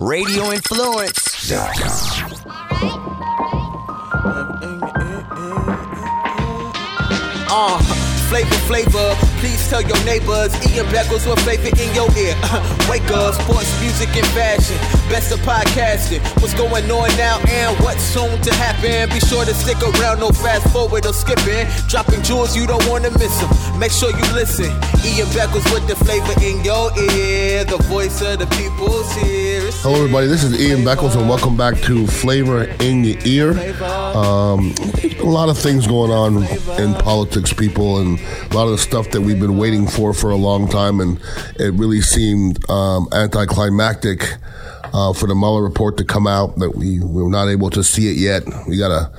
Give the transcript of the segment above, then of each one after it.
Radio Influence. Uh, uh, uh, uh flavor, flavor. Please tell your neighbors. Ian Beckles with flavor in your ear. Wake up, sports, music, and fashion. Best of podcasting. What's going on now and what's soon to happen? Be sure to stick around, no fast forward or skipping. Dropping jewels, you don't want to miss them. Make sure you listen. Ian Beckles with the flavor in your ear. The voice of the people's here. Hello, everybody. This is Ian Beckles, and welcome back to Flavor in Your Ear. Um, a lot of things going on in politics, people, and a lot of the stuff that we've been waiting for for a long time, and it really seemed um, anticlimactic uh, for the Mueller report to come out that we, we were not able to see it yet. We got to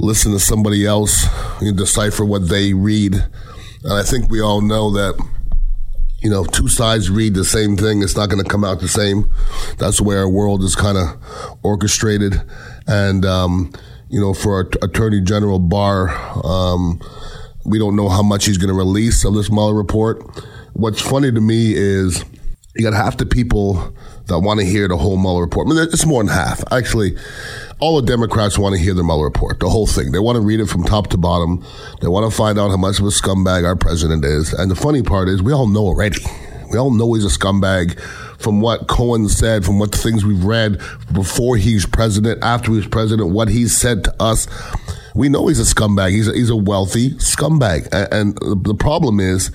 listen to somebody else and decipher what they read. And I think we all know that you know, two sides read the same thing. It's not going to come out the same. That's the way our world is kind of orchestrated. And, um, you know, for our Attorney General Barr, um, we don't know how much he's going to release of this Mueller report. What's funny to me is you got half the people that want to hear the whole Mueller report. I mean, it's more than half. Actually, all the Democrats want to hear the Mueller report, the whole thing. They want to read it from top to bottom. They want to find out how much of a scumbag our president is. And the funny part is, we all know already. We all know he's a scumbag from what Cohen said, from what the things we've read before he's president, after he's president, what he said to us. We know he's a scumbag. He's a, he's a wealthy scumbag. And, the problem is,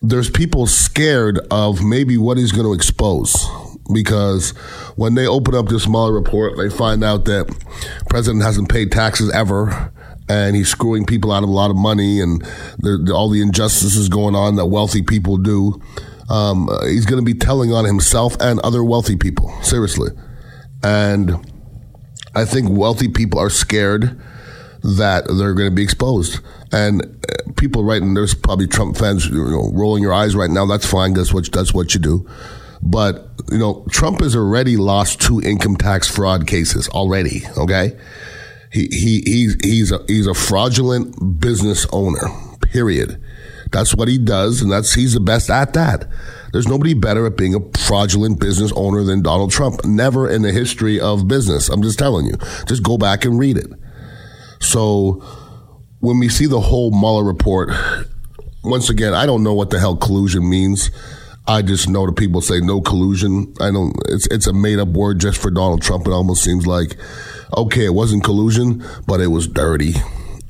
there's people scared of maybe what he's going to expose because when they open up this Mueller report, they find out that president hasn't paid taxes ever. And he's screwing people out of a lot of money, and the, the, all the injustices going on that wealthy people do. Um, he's going to be telling on himself and other wealthy people, seriously. And I think wealthy people are scared that they're going to be exposed. And uh, people writing, there's probably Trump fans, you know, rolling your eyes right now. That's fine. That's what that's what you do. But you know, Trump has already lost two income tax fraud cases already. Okay, he he he's he's a, he's a fraudulent business owner. Period. That's what he does, and that's he's the best at that. There's nobody better at being a fraudulent business owner than Donald Trump. Never in the history of business. I'm just telling you. Just go back and read it. So when we see the whole Mueller report, once again, I don't know what the hell collusion means. I just know the people say no collusion. I don't. It's it's a made up word just for Donald Trump. It almost seems like, okay, it wasn't collusion, but it was dirty.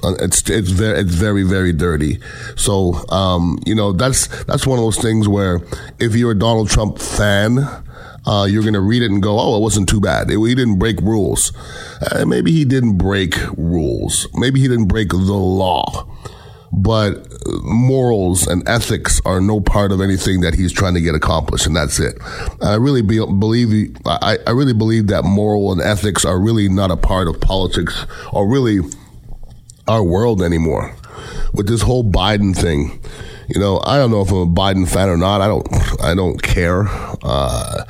Uh, It's it's very it's very very dirty. So um, you know that's that's one of those things where if you're a Donald Trump fan, uh, you're going to read it and go, oh, it wasn't too bad. It, he didn't break rules. Uh, maybe he didn't break rules. Maybe he didn't break the law. But morals and ethics are no part of anything that he's trying to get accomplished, and that's it. I really be, believe I, I really believe that moral and ethics are really not a part of politics or really our world anymore. With this whole Biden thing, you know, I don't know if I'm a Biden fan or not. I don't. I don't care. Uh,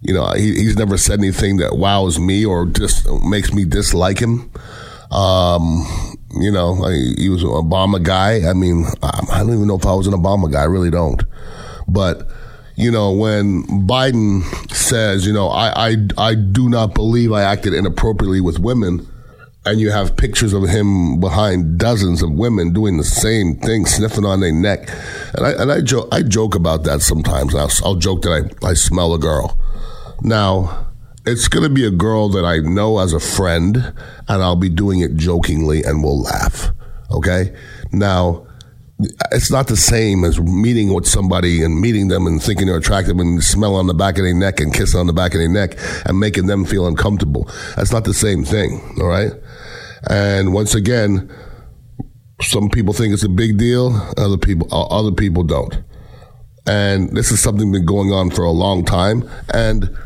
you know, he, he's never said anything that wows me or just makes me dislike him. Um, you know, I, he was an Obama guy. I mean, I, I don't even know if I was an Obama guy. I really don't. But you know, when Biden says, you know, I, I, I do not believe I acted inappropriately with women, and you have pictures of him behind dozens of women doing the same thing, sniffing on their neck, and I and I joke I joke about that sometimes. I'll, I'll joke that I, I smell a girl. Now, it's going to be a girl that I know as a friend, and I'll be doing it jokingly, and we'll laugh. Okay, now it's not the same as meeting with somebody and meeting them and thinking they're attractive and smell on the back of their neck and kiss on the back of their neck and making them feel uncomfortable. That's not the same thing, all right? And once again, some people think it's a big deal, other people uh, other people don't. And this is something been going on for a long time and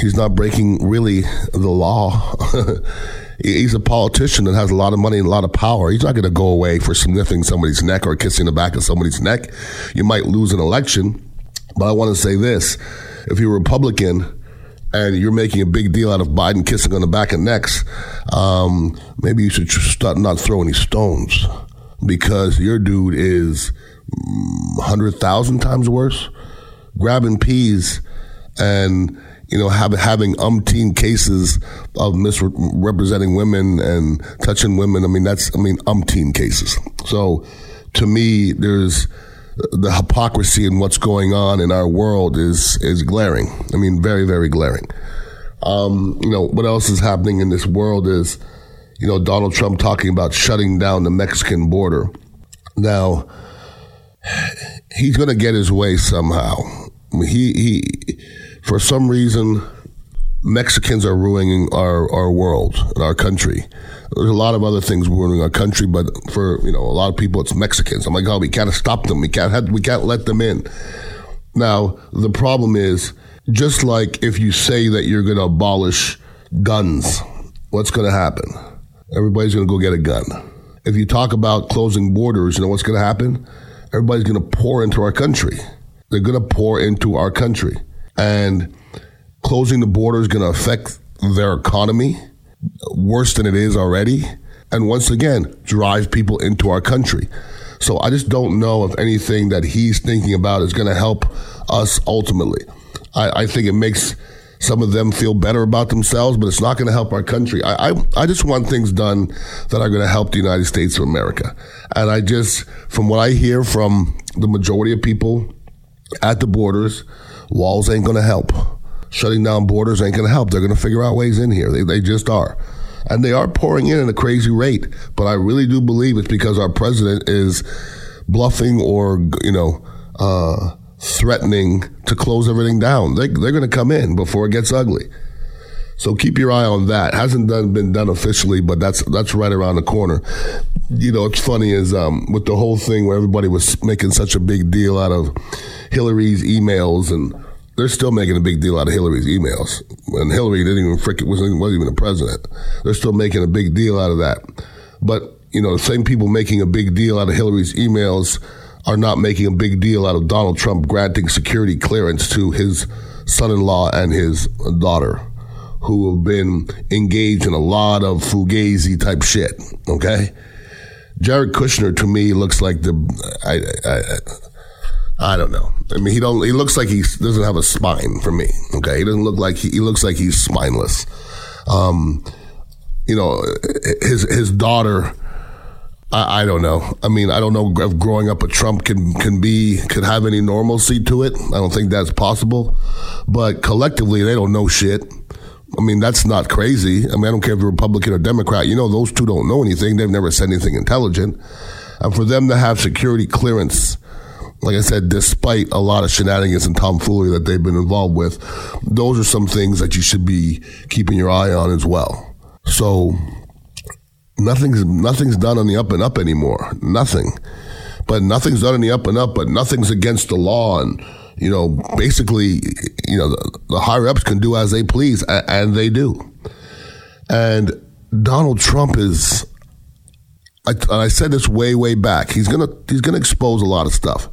he's not breaking really the law. he's a politician that has a lot of money and a lot of power. He's not going to go away for sniffing somebody's neck or kissing the back of somebody's neck. You might lose an election, but I want to say this: if you're a Republican and you're making a big deal out of Biden kissing on the back of necks, um, maybe you should start not throwing any stones because your dude is hundred thousand times worse. Grabbing peas and you know, have, having umpteen cases of misrepresenting women and touching women. I mean, that's, I mean, umpteen cases. So to me, there's the hypocrisy in what's going on in our world is, is glaring. I mean, very, very glaring. Um, you know, what else is happening in this world is, you know, Donald Trump talking about shutting down the Mexican border. Now, he's going to get his way somehow. He, he, for some reason, Mexicans are ruining our, our world and our country. There's a lot of other things ruining our country, but for you know a lot of people, it's Mexicans. I'm like, oh, we can't stop them. We can't have, we can't let them in. Now the problem is, just like if you say that you're going to abolish guns, what's going to happen? Everybody's going to go get a gun. If you talk about closing borders, you know what's going to happen? Everybody's going to pour into our country. They're going to pour into our country and closing the border is going to affect their economy worse than it is already. And once again, drive people into our country. So I just don't know if anything that he's thinking about is going to help us ultimately. I, I, think it makes some of them feel better about themselves, but it's not going to help our country. I, I, I just want things done that are going to help the United States of America. And I just, from what I hear from the majority of people at the borders, Walls ain't going to help. Shutting down borders ain't going to help. They're going to figure out ways in here. They, they just are. And they are pouring in at a crazy rate. But I really do believe it's because our president is bluffing or, you know, uh, threatening to close everything down. They, they're going to come in before it gets ugly. So keep your eye on that. Hasn't done, been done officially, but that's that's right around the corner. You know, it's funny is um, with the whole thing where everybody was making such a big deal out of Hillary's emails, and they're still making a big deal out of Hillary's emails. And Hillary didn't even freaking wasn't, wasn't even a president. They're still making a big deal out of that. But you know, the same people making a big deal out of Hillary's emails are not making a big deal out of Donald Trump granting security clearance to his son-in-law and his daughter who have been engaged in a lot of fugazi type shit. Okay, Jared Kushner to me looks like the I, I, I don't know. I mean, he don't. He looks like he doesn't have a spine for me. Okay, he doesn't look like he, he looks like he's spineless. Um, you know, his his daughter. I, I, don't know. I mean, I don't know if growing up a Trump can can be could have any normalcy to it. I don't think that's possible. But collectively, they don't know shit. I mean, that's not crazy. I mean, I don't care if you're Republican or Democrat. You know, those two don't know anything. They've never said anything intelligent. And for them to have security clearance, like I said, despite a lot of shenanigans and tomfoolery that they've been involved with, those are some things that you should be keeping your eye on as well. So nothing's nothing's done on the up and up anymore. Nothing. But nothing's done on the up and up, but nothing's against the law and you know, basically, you know, the, the higher ups can do as they please, and they do. And Donald Trump is, I, I said this way, way back. He's gonna he's gonna expose a lot of stuff,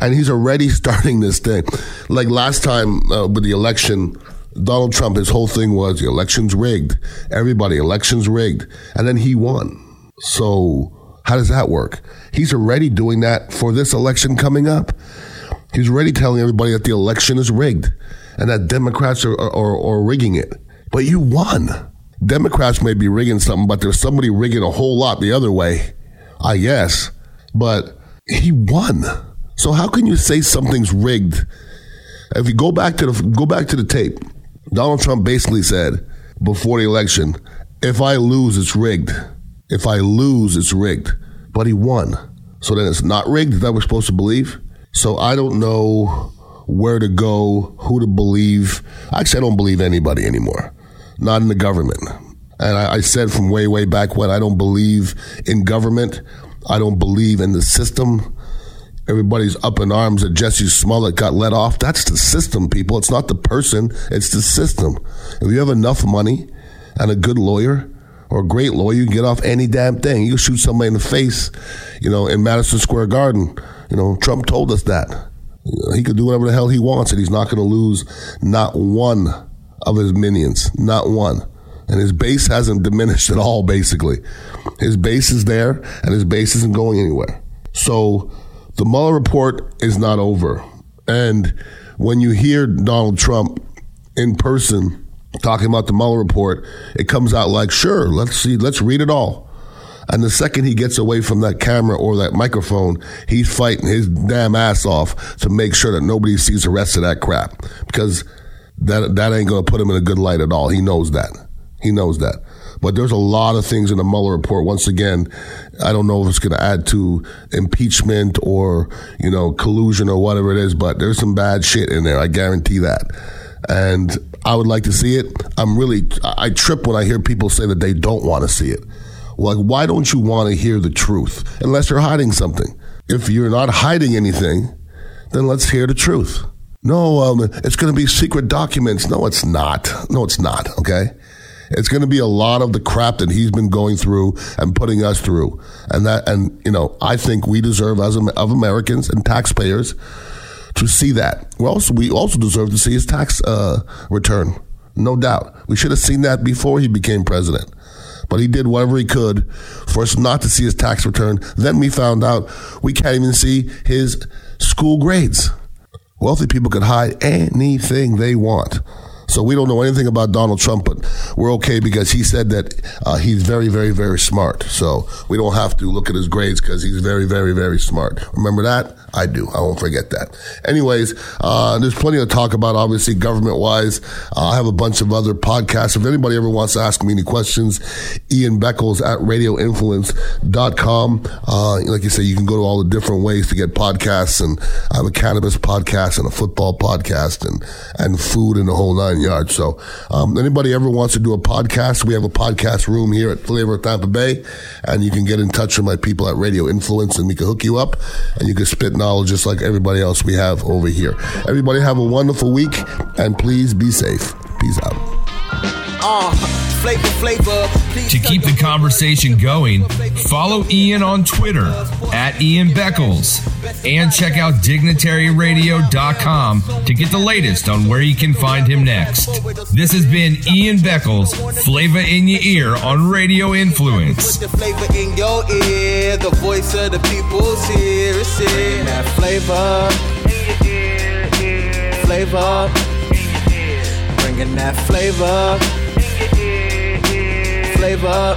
and he's already starting this thing. Like last time uh, with the election, Donald Trump, his whole thing was the election's rigged. Everybody, election's rigged, and then he won. So how does that work? He's already doing that for this election coming up. He's already telling everybody that the election is rigged and that Democrats are, are, are rigging it. But you won. Democrats may be rigging something, but there's somebody rigging a whole lot the other way, I guess. But he won. So how can you say something's rigged? If you go back to the go back to the tape, Donald Trump basically said before the election, "If I lose, it's rigged. If I lose, it's rigged." But he won. So then it's not rigged. That we're supposed to believe? So I don't know where to go, who to believe. Actually, I don't believe anybody anymore, not in the government. And I, I said from way, way back when I don't believe in government. I don't believe in the system. Everybody's up in arms that Jussie Smollett got let off. That's the system, people. It's not the person, it's the system. If you have enough money and a good lawyer or a great lawyer, you can get off any damn thing. You shoot somebody in the face, you know, in Madison Square Garden you know, Trump told us that. He could do whatever the hell he wants, and he's not going to lose not one of his minions, not one. And his base hasn't diminished at all, basically. His base is there, and his base isn't going anywhere. So the Mueller report is not over. And when you hear Donald Trump in person talking about the Mueller report, it comes out like, sure, let's see, let's read it all. And the second he gets away from that camera or that microphone, he's fighting his damn ass off to make sure that nobody sees the rest of that crap because that that ain't going to put him in a good light at all. He knows that. He knows that. But there's a lot of things in the Mueller report. Once again, I don't know if it's going to add to impeachment or, you know, collusion or whatever it is, but there's some bad shit in there. I guarantee that. And I would like to see it. I'm really, I trip when I hear people say that they don't want to see it. Like, why don't you want to hear the truth unless you're hiding something? If you're not hiding anything, then let's hear the truth. No, um, it's going to be secret documents. No, it's not. No, it's not. Okay. It's going to be a lot of the crap that he's been going through and putting us through. And that, and, you know, I think we deserve as of Americans and taxpayers to see that. We also, we also deserve to see his tax, uh, return. No doubt. We should have seen that before he became president. But he did whatever he could for us not to see his tax return. Then we found out we can't even see his school grades. Wealthy people could hide anything they want. So we don't know anything about Donald Trump, but we're okay because he said that uh, he's very, very, very smart. So we don't have to look at his grades because he's very, very, very smart. Remember that? I do. I won't forget that. Anyways, uh, there's plenty to talk about, obviously, government wise. Uh, I have a bunch of other podcasts. If anybody ever wants to ask me any questions, Ian Beckles at radioinfluence.com. Uh, like you say, you can go to all the different ways to get podcasts and I have a cannabis podcast and a football podcast and, and food and the whole nine yards. So, um, anybody ever wants to do a podcast, we have a podcast room here at Flavor of Tampa Bay and you can get in touch with my people at Radio Influence and we can hook you up and you can spit knowledge just like everybody else we have over here. Everybody have a wonderful week and please be safe. Peace out. Uh, flavor, flavor. To keep the conversation going, follow Ian on Twitter at Ian Beckles and check out dignitaryradio.com to get the latest on where you can find him next. This has been Ian Beckles, Flavor in Your Ear on Radio Influence. Put the flavor in your ear, the voice of the people's here. In that flavor. Flavor. Bringing that flavor. Flavor.